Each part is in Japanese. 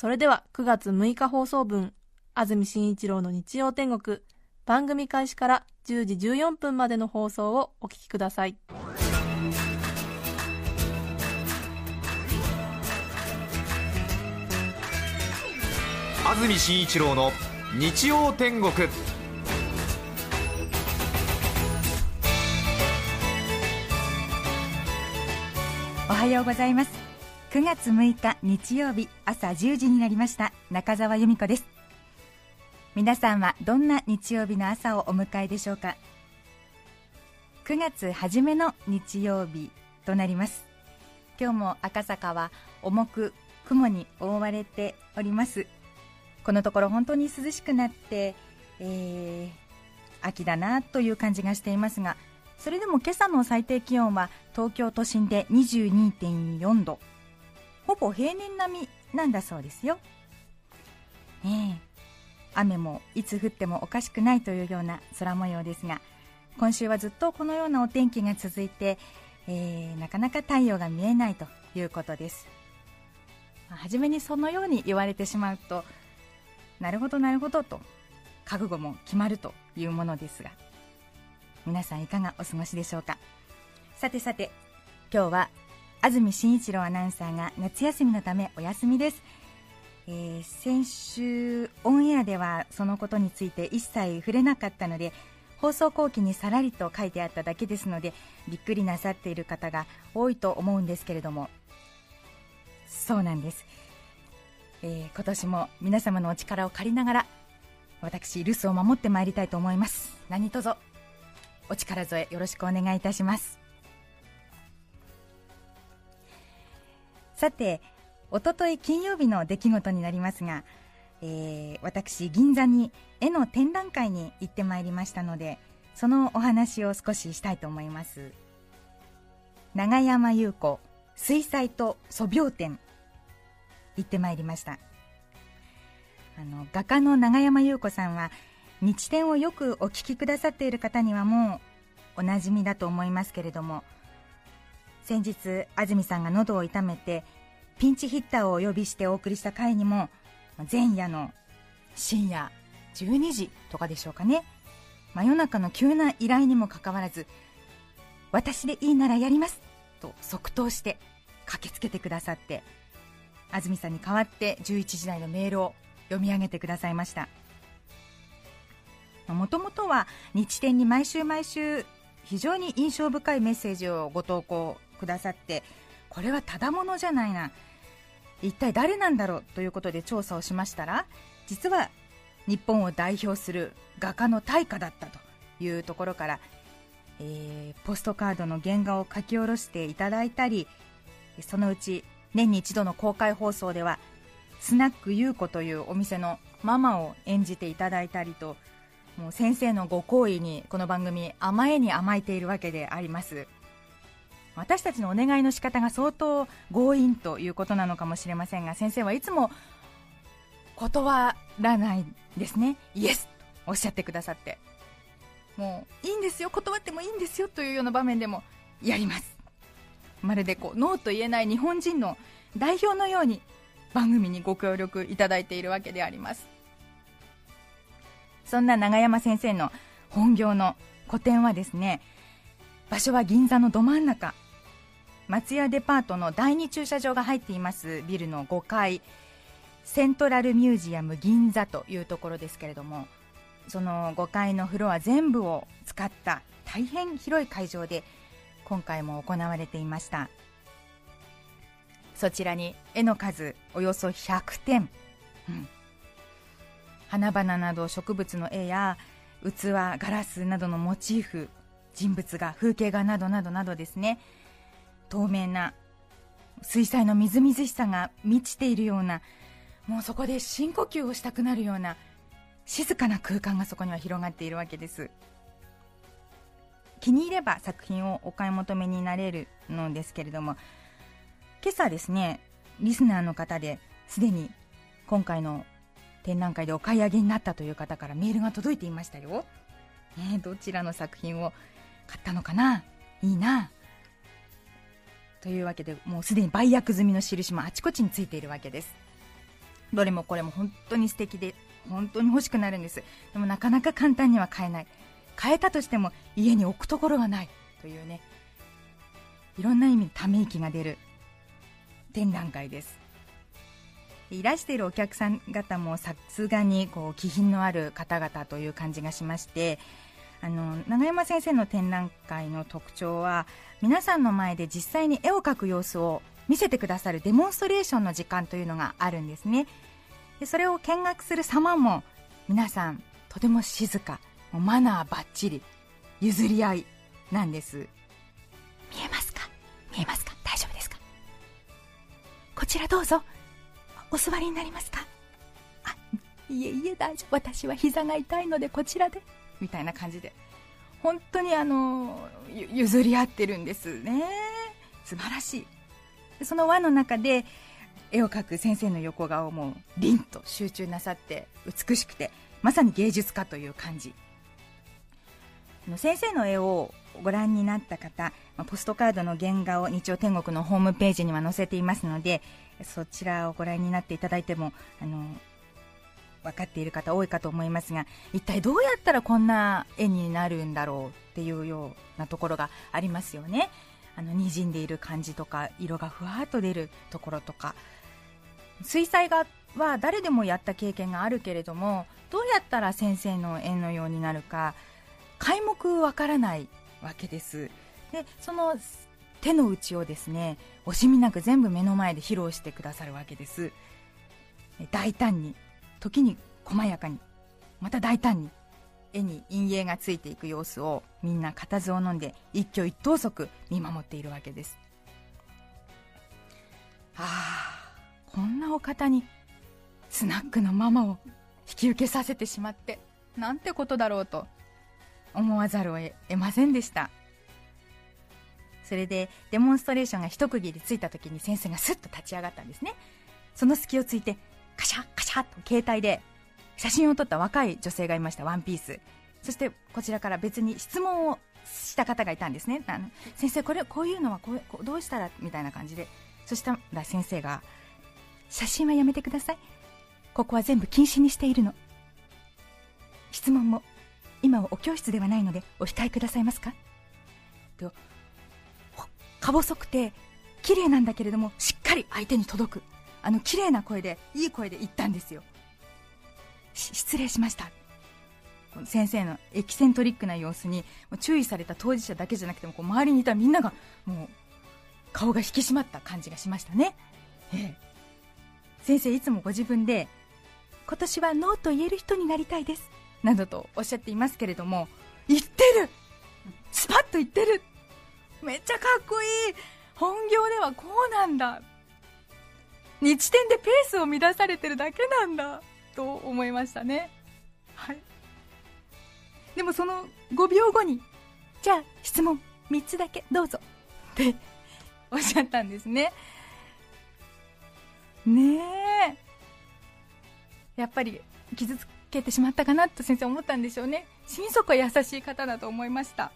それでは9月6日放送分、安住紳一郎の日曜天国、番組開始から10時14分までの放送をお聞きください。安住紳一郎の日曜天国おはようございます9月6日日曜日朝10時になりました。中澤由美子です。皆さんはどんな日曜日の朝をお迎えでしょうか。9月初めの日曜日となります。今日も赤坂は重く雲に覆われております。このところ本当に涼しくなって、えー秋だなという感じがしていますがそれでも今朝の最低気温は東京都心で22.4度。ほぼ平年並みなんだそうですよ。ねえ。雨もいつ降ってもおかしくないというような空模様ですが今週はずっとこのようなお天気が続いて、えーなかなか太陽が見えないということです。まあ初めにそのように言われてしまうとなるほどなるほどと覚悟も決まるというものですが皆さんいかがお過ごしでしょうか。さてさて今日は安住紳一郎アナウンサーが夏休みのためお休みです、えー先週オンエアではそのことについて一切触れなかったので放送後期にさらりと書いてあっただけですのでびっくりなさっている方が多いと思うんですけれども。そうなんです、えー今年も皆様のお力を借りながら私留守を守ってまいりたいと思います。何卒お力添えよろしくお願いいたします。さておととい金曜日の出来事になりますが、えー私銀座に絵の展覧会に行ってまいりましたのでそのお話を少ししたいと思います。長山優子水彩と素描展行ってまいりました。あの画家の長山優子さんは日展をよくお聞きくださっている方にはもうおなじみだと思いますけれども先日安住さんが喉を痛めてピンチヒッターをお呼びしてお送りした回にも前夜の深夜12時とかでしょうかね。真夜中の急な依頼にもかかわらず私でいいならやりますと即答して駆けつけてくださって安住さんに代わって11時台のメールを読み上げてくださいました。もともとは日展に毎週毎週非常に印象深いメッセージをご投稿くださってこれはただものじゃないな。一体誰なんだろうということで調査をしましたら実は日本を代表する画家の大家だったというところから、えーポストカードの原画を書き下ろしていただいたりそのうち年に一度の公開放送ではスナック優子というお店のママを演じていただいたりともう先生のご好意にこの番組甘えに甘えているわけであります。私たちのお願いの仕方が相当強引ということなのかもしれませんが先生はいつも断らないですねイエスとおっしゃってくださって。もういいんですよ。断ってもいいんですよというような場面でもやります。まるでこうノーと言えない日本人の代表のように番組にご協力いただいているわけであります。そんな永山先生の本業の個展はですね場所は銀座のど真ん中。松屋デパートの第二駐車場が入っています。ビルの5階。セントラルミュージアム銀座というところですけれども。その5階のフロア全部を使った大変広い会場で今回も行われていました。そちらに絵の数およそ100点、うん。花々など植物の絵や器ガラスなどのモチーフ人物画風景画などなどなどですね。透明な水彩のみずみずしさが満ちているようなもうそこで深呼吸をしたくなるような静かな空間がそこには広がっているわけです。気に入れば作品をお買い求めになれるのですけれども今朝ですねリスナーの方ですでに今回の展覧会でお買い上げになったという方からメールが届いていましたよ、ね、どちらの作品を買ったのかな？いいな？というわけでもうすでに売約済みの印もあちこちについているわけです。どれもこれも本当に素敵で本当に欲しくなるんです。でもなかなか簡単には買えない。買えたとしても家に置くところがない。というね。いろんな意味でため息が出る。展覧会です。いらしているお客さん方もさすがにこう気品のある方々という感じがしましてあの永山先生の展覧会の特徴は皆さんの前で実際に絵を描く様子を見せてくださるデモンストレーションの時間というのがあるんですね。でそれを見学する様も皆さんとても静かもうマナーばっちり譲り合いなんです。見えますか？見えますか？大丈夫ですか？こちらどうぞ。お座りになりますか？あいえいえ大丈夫。私は膝が痛いのでこちらでみたいな感じで。本当にあの譲り合ってるんですね。素晴らしい。その輪の中で絵を描く先生の横顔も凛と集中なさって美しくてまさに芸術家という感じ。先生の絵をご覧になった方ポストカードの原画を日曜天国のホームページには載せていますのでそちらをご覧になっていただいてもあの分かっている方多いかと思いますが一体どうやったらこんな絵になるんだろうっていうようなところがありますよね。あの滲んでいる感じとか色がふわっと出るところとか。水彩画は誰でもやった経験があるけれどもどうやったら先生の絵のようになるか皆目わからないわけです。でその手の内をですね惜しみなく全部目の前で披露してくださるわけです。大胆に時に細やかにまた大胆に絵に陰影がついていく様子をみんな固唾を飲んで一挙一投足見守っているわけです。ああこんなお方にスナックのママを引き受けさせてしまってなんてことだろうと思わざるを得ませんでした。それでデモンストレーションが一区切りついた時に先生がスッと立ち上がったんですね。その隙をついてカシャカシャと携帯で写真を撮った若い女性がいましたワンピース。そしてこちらから別に質問をした方がいたんですね。あの先生これこういうのはこうどうしたらみたいな感じで。そしたら先生が写真はやめてください。ここは全部禁止にしているの。質問も今はお教室ではないのでお控えくださいますか？とか細くて綺麗なんだけれどもしっかり相手に届く。あの綺麗な声でいい声で言ったんですよ。失礼しました。先生のエキセントリックな様子に注意された当事者だけじゃなくてもこう周りにいたみんながもう顔が引き締まった感じがしましたね、ええ、先生いつもご自分で今年はノーと言える人になりたいですなどとおっしゃっていますけれども言ってる。スパッと言ってる。めっちゃかっこいい。本業ではこうなんだ。日点でペースを乱されてるだけなんだと思いましたね。はい。でもその5秒後にじゃあ質問3つだけどうぞって おっしゃったんですね。ねえ。やっぱり傷つけてしまったかなと先生思ったんでしょうね。心底優しい方だと思いました。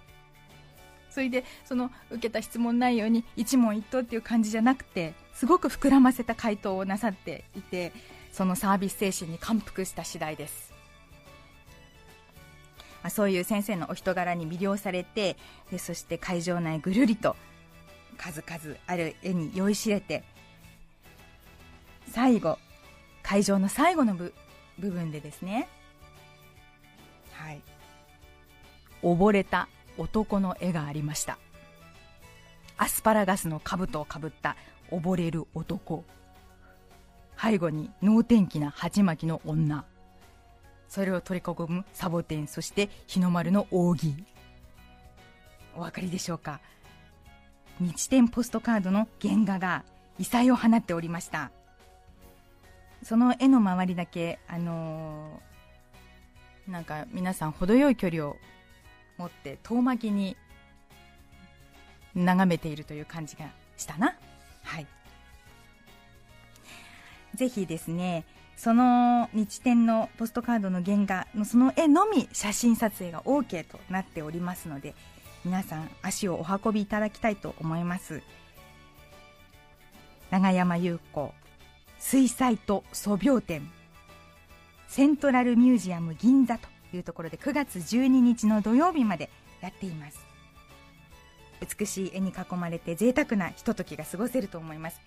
それでその受けた質問内容に一問一答っていう感じじゃなくてすごく膨らませた回答をなさっていてそのサービス精神に感服した次第です。あそういう先生のお人柄に魅了されてでそして会場内ぐるりと数々ある絵に酔いしれて最後会場の最後の部部分でですねはい。溺れた男の絵がありました。アスパラガスの兜をかぶった溺れる男。背後に能天気な鉢巻きの女。それを取り囲むサボテンそして日の丸の扇。お分かりでしょうか？日天ポストカードの原画が異彩を放っておりました。その絵の周りだけあのーなんか皆さん程よい距離を持って遠巻きに眺めているという感じがしたな。はい。ぜひですねその日展のポストカードの原画のその絵のみ写真撮影が OK となっておりますので皆さん足をお運びいただきたいと思います。長山優子水彩と素描展セントラルミュージアム銀座というところで9月12日の土曜日までやっています。美しい絵に囲まれて贅沢なひとときが過ごせると思います。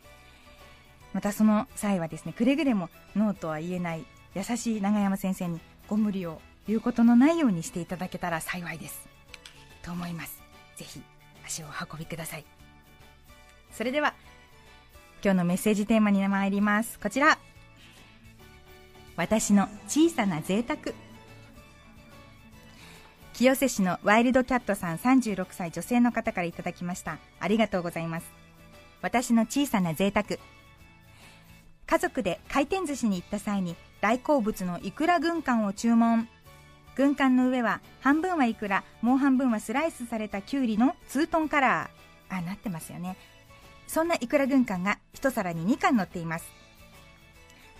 またその際はですねくれぐれもノーとは言えない優しい長山先生にご無理を言うことのないようにしていただけたら幸いです。と思います。ぜひ足をお運びください。それでは今日のメッセージテーマに参ります。こちら。私の小さな贅沢。清瀬市のワイルドキャットさん36歳女性の方からいただきました。ありがとうございます。私の小さな贅沢。家族で回転寿司に行った際に大好物のイクラ軍艦を注文。軍艦の上は半分はイクラもう半分はスライスされたキュウリのツートンカラー。あなってますよね。そんなイクラ軍艦が一皿に2貫乗っています。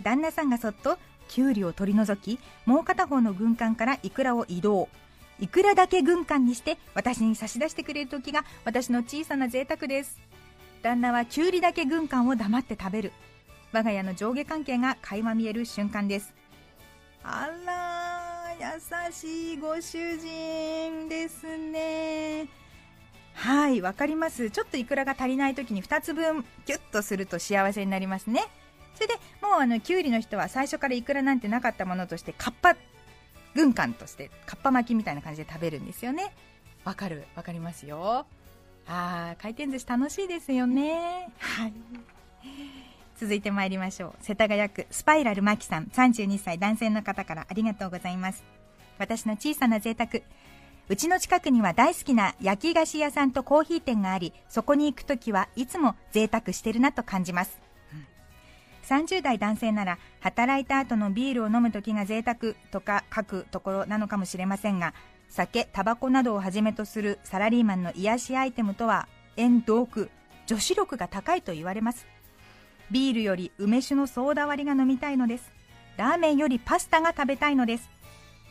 旦那さんがそっとキュウリを取り除きもう片方の軍艦からイクラを移動。いくらだけ軍艦にして私に差し出してくれる時が私の小さな贅沢です。旦那はキュウリだけ軍艦を黙って食べる。我が家の上下関係が垣間見える瞬間です。あら優しいご主人ですね。はいわかります。ちょっといくらが足りない時に2つ分ギュッとすると幸せになりますね。それでもうあのきゅうりの人は最初からいくらなんてなかったものとしてカッパ軍艦としてかっぱ巻きみたいな感じで食べるんですよね。わかる。わかりますよ。あー回転寿司楽しいですよね。はい。続いて参りましょう。世田谷区スパイラルマキさん。32歳男性の方からありがとうございます。私の小さな贅沢。うちの近くには大好きな焼き菓子屋さんとコーヒー店がありそこに行くときはいつも贅沢してるなと感じます。30代男性なら働いた後のビールを飲む時が贅沢とか書くところなのかもしれませんが酒タバコなどをはじめとするサラリーマンの癒しアイテムとは縁遠く女子力が高いと言われます。ビールより梅酒のソーダ割りが飲みたいのです。ラーメンよりパスタが食べたいのです。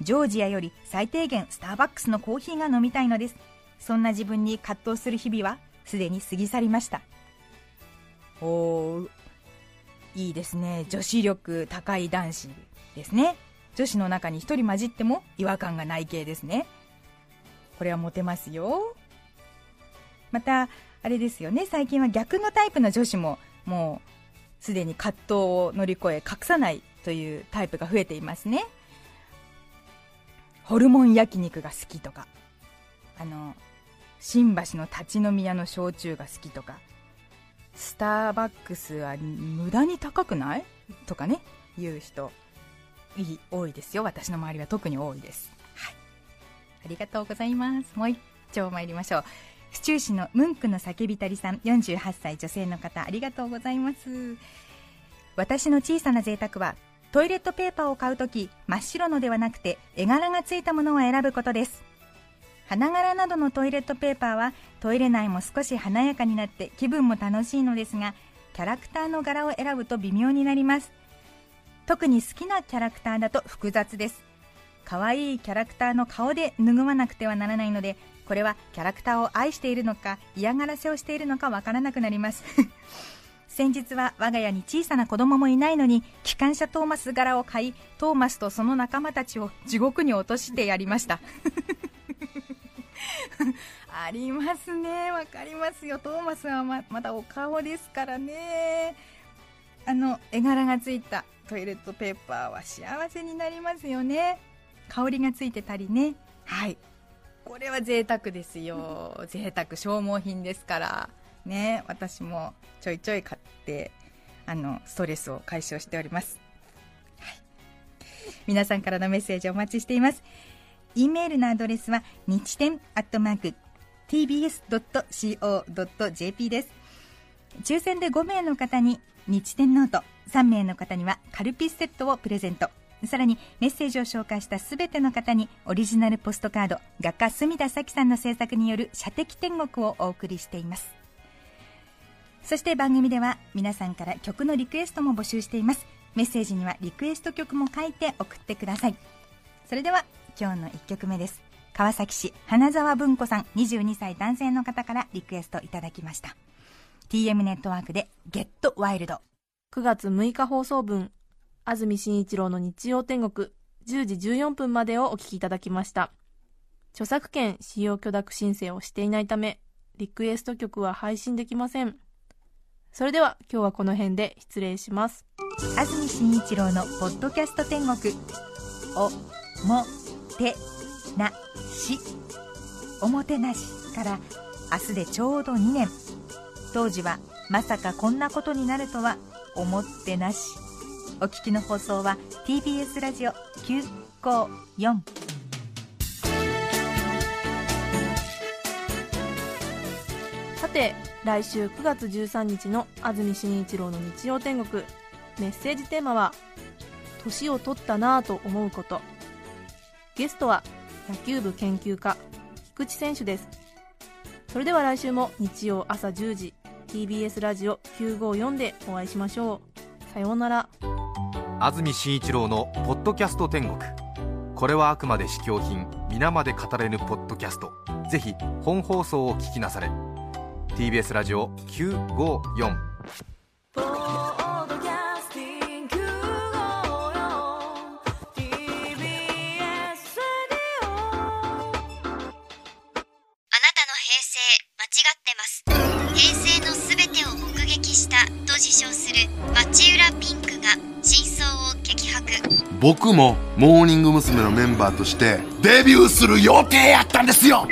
ジョージアより最低限スターバックスのコーヒーが飲みたいのです。そんな自分に葛藤する日々はすでに過ぎ去りました。おーいいですね。女子力高い男子ですね。女子の中に1人混じっても違和感がない系ですね。これはモテますよ。またあれですよね。最近は逆のタイプの女子ももうすでに葛藤を乗り越え隠さないというタイプが増えていますね。ホルモン焼肉が好きとかあの新橋の立ち飲み屋の焼酎が好きとかスターバックスは無駄に高くない？とかね言う人い多いですよ。私の周りは特に多いです。はい。ありがとうございます。もう一丁参りましょう。府中市のムンクの叫びたりさん48歳女性の方ありがとうございます。私の小さな贅沢はトイレットペーパーを買うとき真っ白のではなくて絵柄がついたものを選ぶことです。花柄などのトイレットペーパーはトイレ内も少し華やかになって気分も楽しいのですがキャラクターの柄を選ぶと微妙になります。特に好きなキャラクターだと複雑です。可愛いキャラクターの顔で拭わなくてはならないのでこれはキャラクターを愛しているのか嫌がらせをしているのかわからなくなります。先日は我が家に小さな子供もいないのに機関車トーマス柄を買いトーマスとその仲間たちを地獄に落としてやりました。ありますね。わかりますよ。トーマスはままだお顔ですからね。あの絵柄がついたトイレットペーパーは幸せになりますよね。香りがついてたりね。はい。これは贅沢ですよ。贅沢消耗品ですから。ね。私もちょいちょい買ってあのストレスを解消しております、皆さんからのメッセージお待ちしています。E メールのアドレスは日天アットマーク tbs.co.jp です。抽選で5名の方に日天ノート。3名の方にはカルピスセットをプレゼント。さらにメッセージを紹介したすべての方にオリジナルポストカード画家隅田咲さんの制作による射的天国をお送りしています。そして番組では皆さんから曲のリクエストも募集しています。メッセージにはリクエスト曲も書いて送ってください。それでは今日の1曲目です。川崎市花沢文子さん22歳男性の方からリクエストいただきました。TM ネットワークでゲットワイルド。9月6日放送分安住紳一郎の日曜天国10時14分までをお聞きいただきました。著作権使用許諾申請をしていないためリクエスト曲は配信できません。それでは今日はこの辺で失礼します。安住紳一郎のポッドキャスト天国。おもてなし。おもてなしから明日でちょうど2年。当時はまさかこんなことになるとは思ってなし。お聞きの放送は TBS ラジオ954さて来週9月13日の安住紳一郎の日曜天国。メッセージテーマは「年を取ったなぁと思うこと」ゲストは野球部研究家菊池選手です。それでは来週も日曜朝10時 TBS ラジオ954でお会いしましょう。さようなら。安住紳一郎の「ポッドキャスト天国」これはあくまで試供品皆まで語れぬポッドキャスト。ぜひ本放送を聞きなされ。TBS ラジオ954自称する町浦ピンクが真相を激白僕もモーニング娘。のメンバーとしてデビューする予定やったんですよ